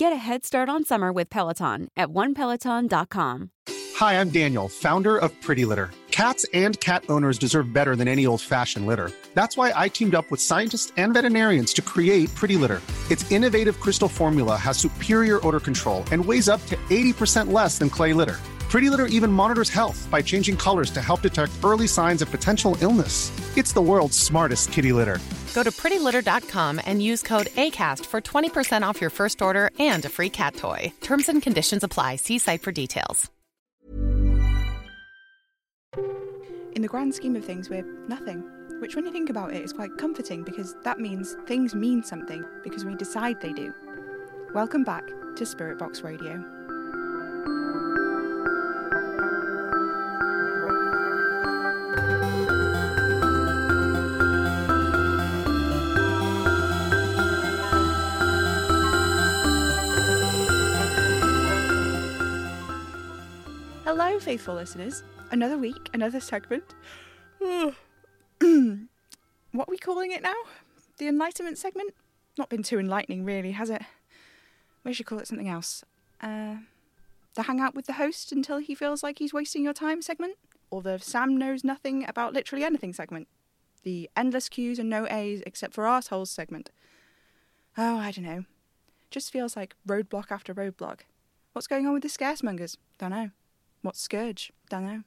Get a head start on summer with Peloton at onepeloton.com. Hi, I'm Daniel, founder of Pretty Litter. Cats and cat owners deserve better than any old fashioned litter. That's why I teamed up with scientists and veterinarians to create Pretty Litter. Its innovative crystal formula has superior odor control and weighs up to 80% less than clay litter. Pretty Litter even monitors health by changing colors to help detect early signs of potential illness. It's the world's smartest kitty litter. Go to prettylitter.com and use code ACAST for 20% off your first order and a free cat toy. Terms and conditions apply. See site for details. In the grand scheme of things, we're nothing. Which, when you think about it, is quite comforting because that means things mean something because we decide they do. Welcome back to Spirit Box Radio. Faithful listeners. Another week, another segment. what are we calling it now? The Enlightenment segment? Not been too enlightening, really, has it? We should call it something else. Uh, the Hangout with the Host until he feels like he's wasting your time segment? Or the Sam knows nothing about literally anything segment? The Endless Q's and no A's except for assholes segment? Oh, I don't know. Just feels like roadblock after roadblock. What's going on with the scaremongers? Don't know. What's Scourge? Don't know.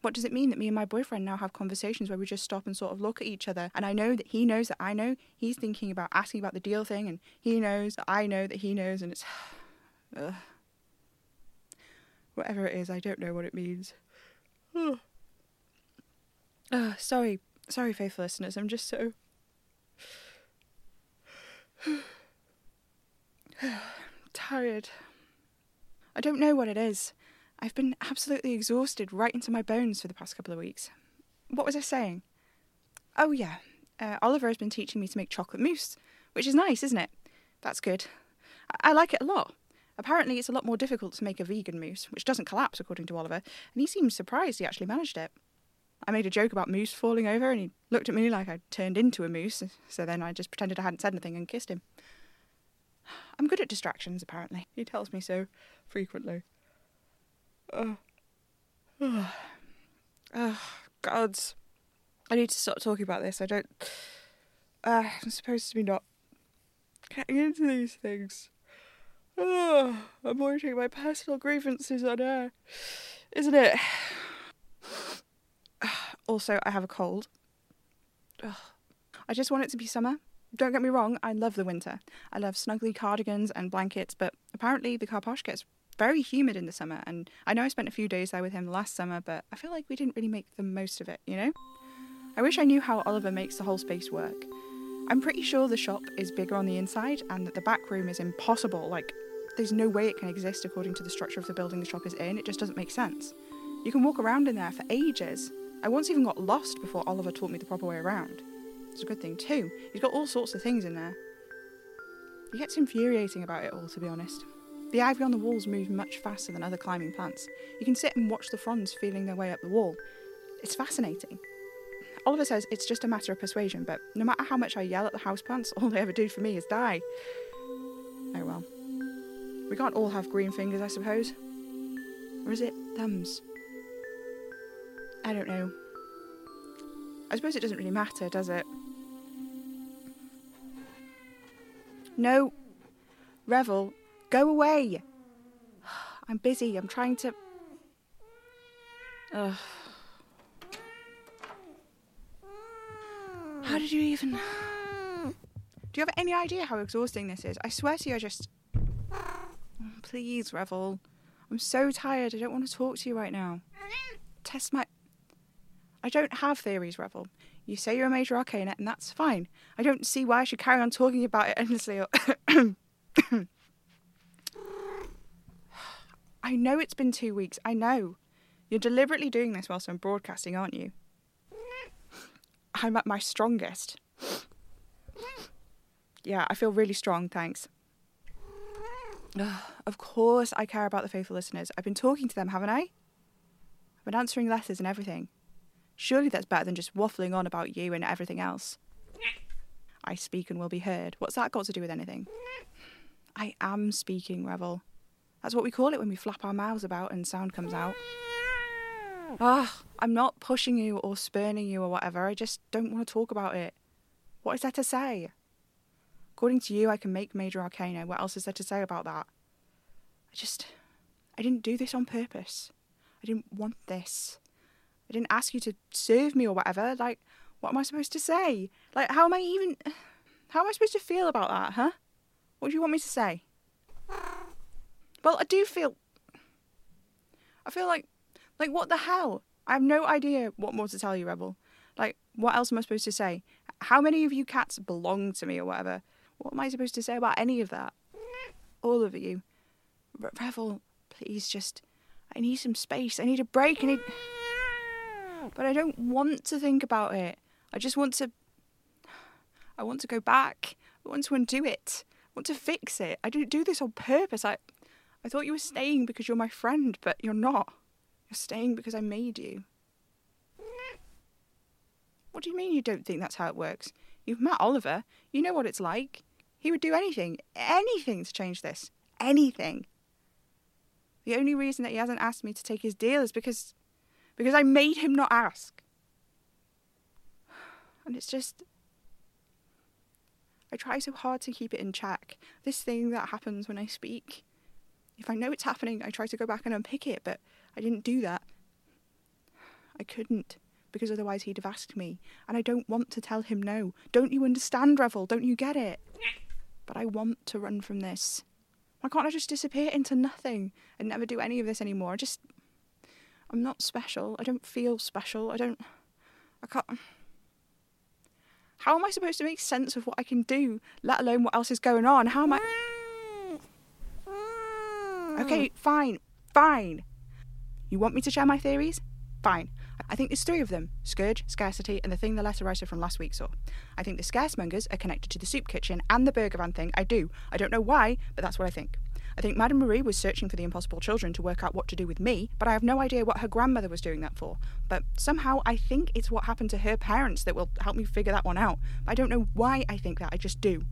What does it mean that me and my boyfriend now have conversations where we just stop and sort of look at each other? And I know that he knows that I know. He's thinking about asking about the deal thing, and he knows that I know that he knows, and it's. Ugh. Whatever it is, I don't know what it means. Ugh. Uh, sorry, sorry, faithful listeners. I'm just so. tired. I don't know what it is. I've been absolutely exhausted right into my bones for the past couple of weeks. What was I saying? Oh, yeah. Uh, Oliver has been teaching me to make chocolate mousse, which is nice, isn't it? That's good. I, I like it a lot. Apparently, it's a lot more difficult to make a vegan mousse, which doesn't collapse, according to Oliver, and he seemed surprised he actually managed it. I made a joke about moose falling over, and he looked at me like I'd turned into a moose, so then I just pretended I hadn't said anything and kissed him. I'm good at distractions, apparently. He tells me so frequently. Oh, gods. I need to stop talking about this. I don't. Uh, I'm supposed to be not getting into these things. Oh, I'm voicing my personal grievances on air, isn't it? Also, I have a cold. Ugh. I just want it to be summer. Don't get me wrong, I love the winter. I love snuggly cardigans and blankets, but apparently the car posh gets very humid in the summer. And I know I spent a few days there with him last summer, but I feel like we didn't really make the most of it, you know? I wish I knew how Oliver makes the whole space work. I'm pretty sure the shop is bigger on the inside and that the back room is impossible. Like, there's no way it can exist according to the structure of the building the shop is in. It just doesn't make sense. You can walk around in there for ages. I once even got lost before Oliver taught me the proper way around. It's a good thing, too. He's got all sorts of things in there. He gets infuriating about it all, to be honest. The ivy on the walls moves much faster than other climbing plants. You can sit and watch the fronds feeling their way up the wall. It's fascinating. Oliver says it's just a matter of persuasion, but no matter how much I yell at the houseplants, all they ever do for me is die. Oh well. We can't all have green fingers, I suppose. Or is it thumbs? I don't know. I suppose it doesn't really matter, does it? No. Revel, go away. I'm busy. I'm trying to. Ugh. How did you even. Do you have any idea how exhausting this is? I swear to you, I just. Please, Revel. I'm so tired. I don't want to talk to you right now. Test my. I don't have theories, Revel. You say you're a major arcana, and that's fine. I don't see why I should carry on talking about it endlessly. Or I know it's been two weeks. I know. You're deliberately doing this whilst I'm broadcasting, aren't you? I'm at my strongest. Yeah, I feel really strong, thanks. Ugh, of course, I care about the faithful listeners. I've been talking to them, haven't I? I've been answering letters and everything. Surely that's better than just waffling on about you and everything else. I speak and will be heard. What's that got to do with anything? I am speaking, Revel. That's what we call it when we flap our mouths about and sound comes out. Ah, I'm not pushing you or spurning you or whatever. I just don't want to talk about it. What is there to say? According to you, I can make Major Arcana. What else is there to say about that? I just. I didn't do this on purpose. I didn't want this. I didn't ask you to serve me or whatever. Like, what am I supposed to say? Like, how am I even. How am I supposed to feel about that, huh? What do you want me to say? Well, I do feel. I feel like. Like, what the hell? I have no idea what more to tell you, Revel. Like, what else am I supposed to say? How many of you cats belong to me or whatever? What am I supposed to say about any of that? All of you. Re- Revel, please just. I need some space. I need a break. I need. But I don't want to think about it. I just want to. I want to go back. I want to undo it. I want to fix it. I didn't do this on purpose. I. I thought you were staying because you're my friend, but you're not. You're staying because I made you. What do you mean you don't think that's how it works? You've met Oliver. You know what it's like. He would do anything, anything to change this. Anything. The only reason that he hasn't asked me to take his deal is because because I made him not ask. And it's just I try so hard to keep it in check. This thing that happens when I speak. If I know it's happening, I try to go back and unpick it, but I didn't do that. I couldn't, because otherwise he'd have asked me, and I don't want to tell him no. Don't you understand, Revel? Don't you get it? But I want to run from this. Why can't I just disappear into nothing and never do any of this anymore? I just. I'm not special. I don't feel special. I don't. I can't. How am I supposed to make sense of what I can do, let alone what else is going on? How am I. Okay, fine, fine. You want me to share my theories? Fine. I think there's three of them Scourge, Scarcity, and the thing the letter writer from last week saw. I think the scaremongers are connected to the soup kitchen and the burger van thing. I do. I don't know why, but that's what I think. I think Madame Marie was searching for the impossible children to work out what to do with me, but I have no idea what her grandmother was doing that for. But somehow I think it's what happened to her parents that will help me figure that one out. But I don't know why I think that, I just do.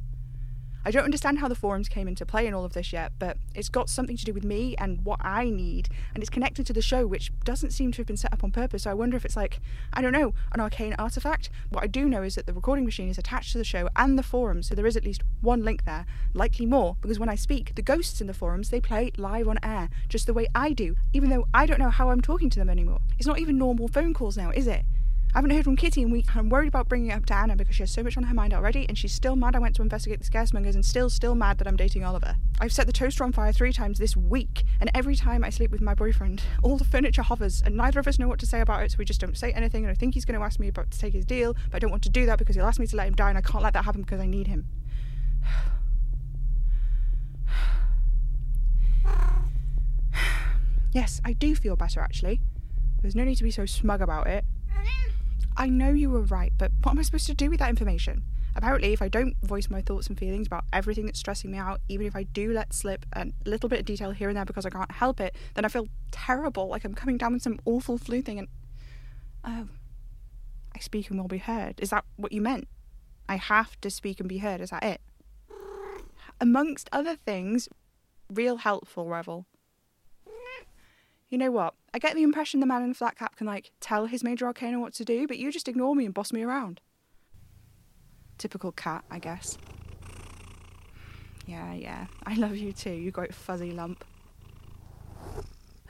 I don't understand how the forums came into play in all of this yet, but it's got something to do with me and what I need, and it's connected to the show, which doesn't seem to have been set up on purpose. So I wonder if it's like, I don't know, an arcane artifact. What I do know is that the recording machine is attached to the show and the forums, so there is at least one link there, likely more, because when I speak, the ghosts in the forums they play live on air, just the way I do, even though I don't know how I'm talking to them anymore. It's not even normal phone calls now, is it? I haven't heard from Kitty in weeks. I'm worried about bringing it up to Anna because she has so much on her mind already, and she's still mad I went to investigate the scaremongers and still, still mad that I'm dating Oliver. I've set the toaster on fire three times this week, and every time I sleep with my boyfriend, all the furniture hovers, and neither of us know what to say about it, so we just don't say anything. And I think he's going to ask me about to take his deal, but I don't want to do that because he'll ask me to let him die, and I can't let that happen because I need him. yes, I do feel better actually. There's no need to be so smug about it. I know you were right, but what am I supposed to do with that information? Apparently, if I don't voice my thoughts and feelings about everything that's stressing me out, even if I do let slip a little bit of detail here and there because I can't help it, then I feel terrible, like I'm coming down with some awful flu thing and. Oh. I speak and will be heard. Is that what you meant? I have to speak and be heard, is that it? Amongst other things, real helpful, Revel. You know what? I get the impression the man in the flat cap can, like, tell his major arcana what to do, but you just ignore me and boss me around. Typical cat, I guess. Yeah, yeah. I love you too, you great fuzzy lump.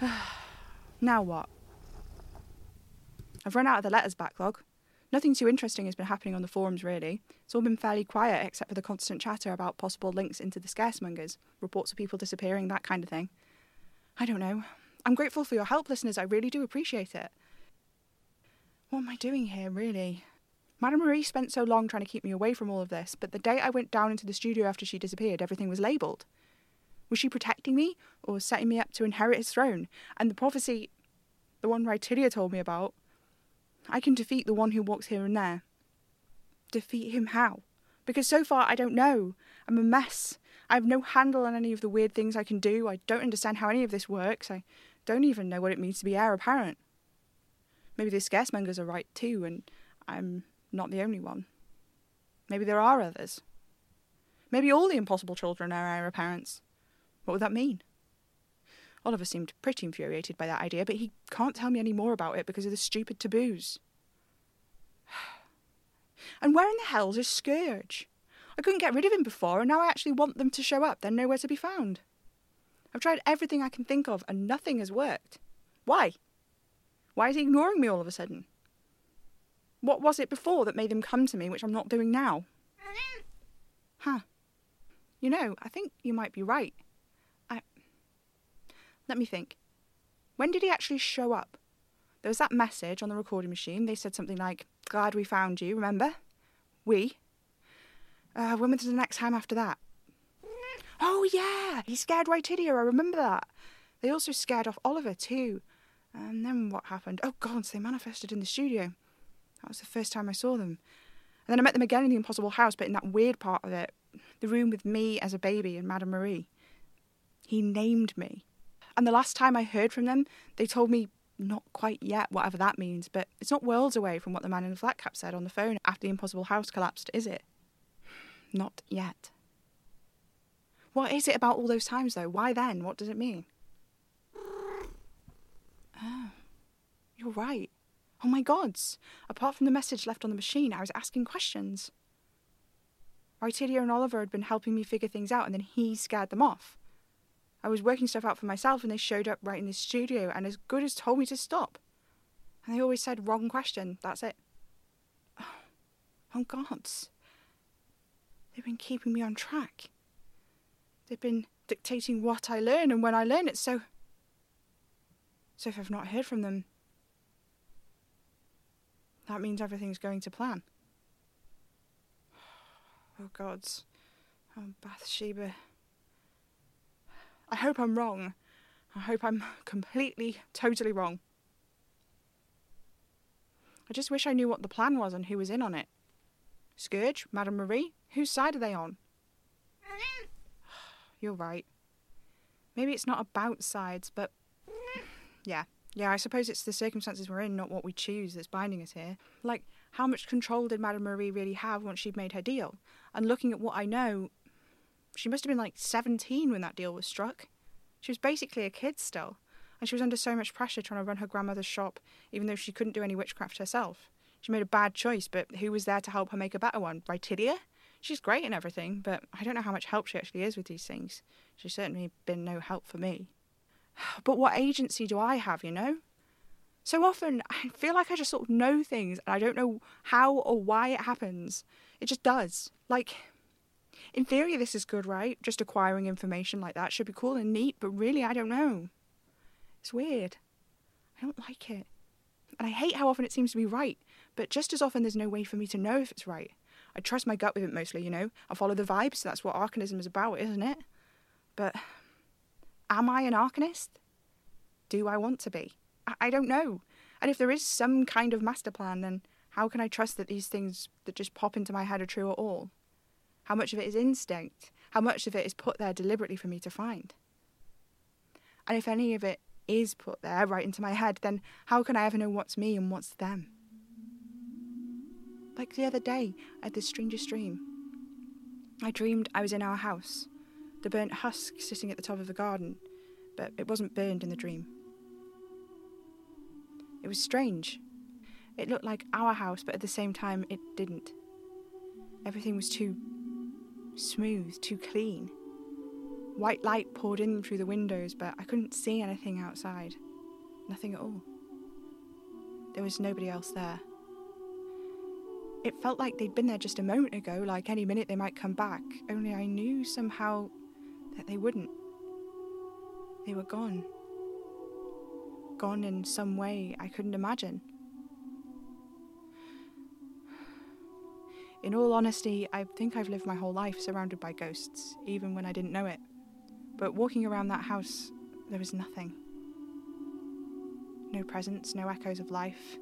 now what? I've run out of the letters backlog. Nothing too interesting has been happening on the forums, really. It's all been fairly quiet, except for the constant chatter about possible links into the scaremongers, reports of people disappearing, that kind of thing. I don't know. I'm grateful for your help, listeners. I really do appreciate it. What am I doing here, really? Madame Marie spent so long trying to keep me away from all of this, but the day I went down into the studio after she disappeared, everything was labelled. Was she protecting me, or setting me up to inherit his throne? And the prophecy, the one Rytidia told me about, I can defeat the one who walks here and there. Defeat him how? Because so far I don't know. I'm a mess. I have no handle on any of the weird things I can do. I don't understand how any of this works. I don't even know what it means to be heir apparent. Maybe the scaremongers are right too, and I'm not the only one. Maybe there are others. Maybe all the impossible children are heir apparents. What would that mean? Oliver seemed pretty infuriated by that idea, but he can't tell me any more about it because of the stupid taboos. and where in the hell's is Scourge? I couldn't get rid of him before, and now I actually want them to show up. They're nowhere to be found. I've tried everything I can think of, and nothing has worked. Why? Why is he ignoring me all of a sudden? What was it before that made him come to me, which I'm not doing now? Huh. You know, I think you might be right. I. Let me think. When did he actually show up? There was that message on the recording machine. They said something like, Glad we found you, remember? We. Uh, when was the next time after that? Oh, yeah, he scared Rytidia, I remember that. They also scared off Oliver, too. And then what happened? Oh, God, they manifested in the studio. That was the first time I saw them. And then I met them again in the Impossible House, but in that weird part of it, the room with me as a baby and Madame Marie. He named me. And the last time I heard from them, they told me not quite yet, whatever that means, but it's not worlds away from what the man in the flat cap said on the phone after the Impossible House collapsed, is it? Not yet. What is it about all those times, though? Why then? What does it mean? Oh, you're right. Oh my gods! Apart from the message left on the machine, I was asking questions. Rytidia and Oliver had been helping me figure things out, and then he scared them off. I was working stuff out for myself, and they showed up right in the studio and as good as told me to stop. And they always said, wrong question, that's it. Oh, oh gods. They've been keeping me on track. They've been dictating what I learn and when I learn it, so. So if I've not heard from them, that means everything's going to plan. Oh, gods. Oh, Bathsheba. I hope I'm wrong. I hope I'm completely, totally wrong. I just wish I knew what the plan was and who was in on it. Scourge? Madame Marie? Whose side are they on? You're right. Maybe it's not about sides, but. Yeah. Yeah, I suppose it's the circumstances we're in, not what we choose, that's binding us here. Like, how much control did Madame Marie really have once she'd made her deal? And looking at what I know, she must have been like 17 when that deal was struck. She was basically a kid still, and she was under so much pressure trying to run her grandmother's shop, even though she couldn't do any witchcraft herself. She made a bad choice, but who was there to help her make a better one? Rytidia? She's great and everything, but I don't know how much help she actually is with these things. She's certainly been no help for me. But what agency do I have, you know? So often I feel like I just sort of know things and I don't know how or why it happens. It just does. Like, in theory, this is good, right? Just acquiring information like that should be cool and neat, but really, I don't know. It's weird. I don't like it. And I hate how often it seems to be right, but just as often there's no way for me to know if it's right. I trust my gut with it mostly, you know? I follow the vibes, that's what Arcanism is about, isn't it? But am I an Arcanist? Do I want to be? I, I don't know. And if there is some kind of master plan, then how can I trust that these things that just pop into my head are true at all? How much of it is instinct? How much of it is put there deliberately for me to find? And if any of it is put there right into my head, then how can I ever know what's me and what's them? Like the other day, I had this strangest dream. I dreamed I was in our house, the burnt husk sitting at the top of the garden, but it wasn't burned in the dream. It was strange. It looked like our house, but at the same time, it didn't. Everything was too smooth, too clean. White light poured in through the windows, but I couldn't see anything outside. Nothing at all. There was nobody else there. It felt like they'd been there just a moment ago, like any minute they might come back, only I knew somehow that they wouldn't. They were gone. Gone in some way I couldn't imagine. In all honesty, I think I've lived my whole life surrounded by ghosts, even when I didn't know it. But walking around that house, there was nothing. No presence, no echoes of life.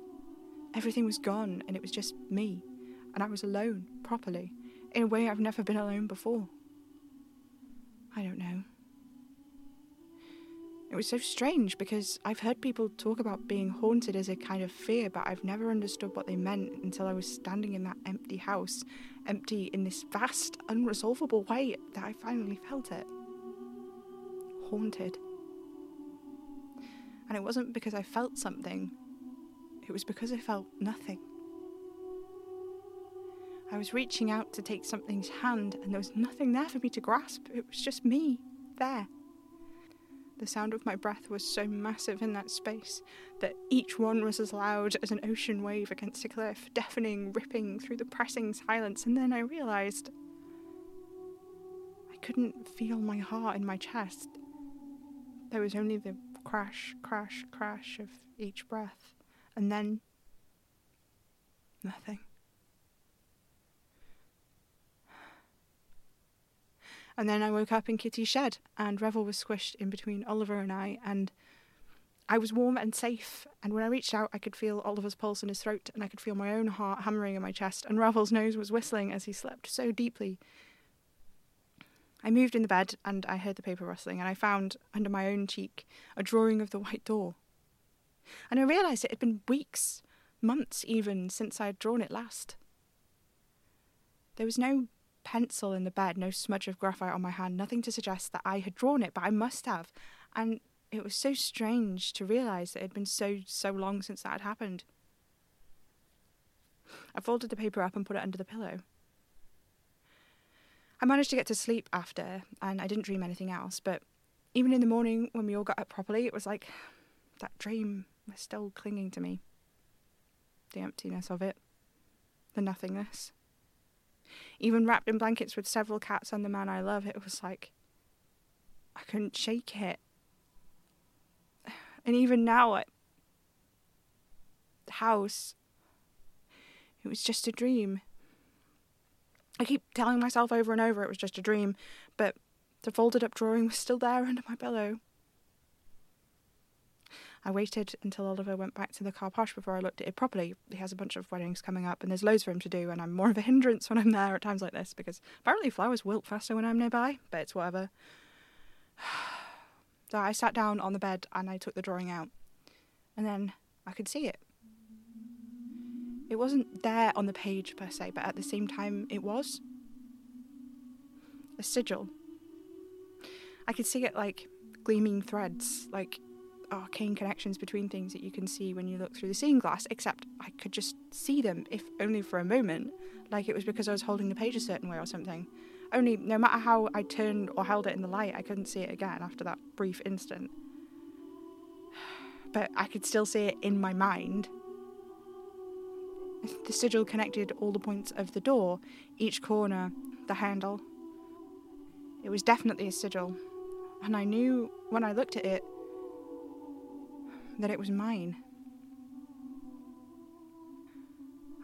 Everything was gone, and it was just me, and I was alone, properly, in a way I've never been alone before. I don't know. It was so strange because I've heard people talk about being haunted as a kind of fear, but I've never understood what they meant until I was standing in that empty house, empty in this vast, unresolvable way that I finally felt it. Haunted. And it wasn't because I felt something, it was because I felt nothing. I was reaching out to take something's hand, and there was nothing there for me to grasp. It was just me, there. The sound of my breath was so massive in that space that each one was as loud as an ocean wave against a cliff, deafening, ripping through the pressing silence. And then I realized I couldn't feel my heart in my chest. There was only the crash, crash, crash of each breath. And then nothing. And then I woke up in Kitty's shed, and Revel was squished in between Oliver and I, and I was warm and safe. And when I reached out, I could feel Oliver's pulse in his throat, and I could feel my own heart hammering in my chest, and Revel's nose was whistling as he slept so deeply. I moved in the bed, and I heard the paper rustling, and I found, under my own cheek, a drawing of the white door. And I realised it had been weeks, months even, since I had drawn it last. There was no pencil in the bed, no smudge of graphite on my hand, nothing to suggest that I had drawn it, but I must have. And it was so strange to realise that it had been so, so long since that had happened. I folded the paper up and put it under the pillow. I managed to get to sleep after, and I didn't dream anything else, but even in the morning when we all got up properly, it was like that dream was still clinging to me. The emptiness of it, the nothingness even wrapped in blankets with several cats and the man I love, it was like I couldn't shake it. And even now, at the house, it was just a dream. I keep telling myself over and over it was just a dream, but the folded up drawing was still there under my pillow. I waited until Oliver went back to the car posh before I looked at it properly. He has a bunch of weddings coming up, and there's loads for him to do, and I'm more of a hindrance when I'm there at times like this because apparently flowers wilt faster when I'm nearby, but it's whatever. so I sat down on the bed and I took the drawing out, and then I could see it. It wasn't there on the page per se, but at the same time, it was. A sigil, I could see it like gleaming threads, like arcane connections between things that you can see when you look through the seeing glass, except I could just see them, if only for a moment, like it was because I was holding the page a certain way or something. Only, no matter how I turned or held it in the light, I couldn't see it again after that brief instant. But I could still see it in my mind. The sigil connected all the points of the door, each corner, the handle. It was definitely a sigil, and I knew when I looked at it that it was mine.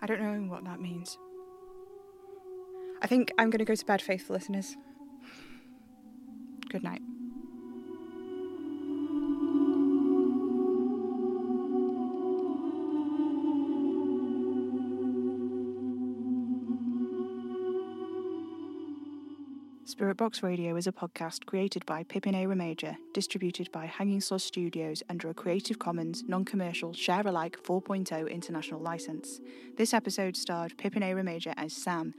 I don't know what that means. I think I'm going to go to bed, faithful listeners. Good night. Spirit Box Radio is a podcast created by Pippin A. Remager, distributed by Hanging Sauce Studios under a Creative Commons non commercial share alike 4.0 international license. This episode starred Pippin A. Remager as Sam.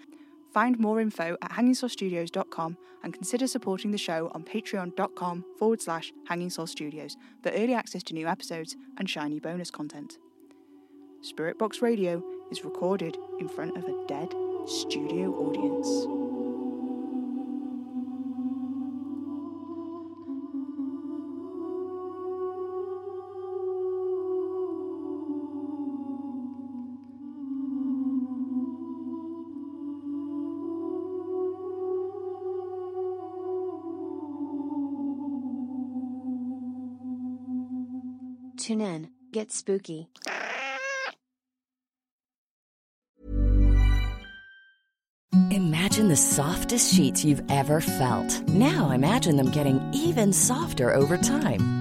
Find more info at hangingsaucestudios.com and consider supporting the show on patreon.com forward slash Hanging Studios for early access to new episodes and shiny bonus content. Spirit Box Radio is recorded in front of a dead studio audience. Tune in, get spooky. Imagine the softest sheets you've ever felt. Now imagine them getting even softer over time.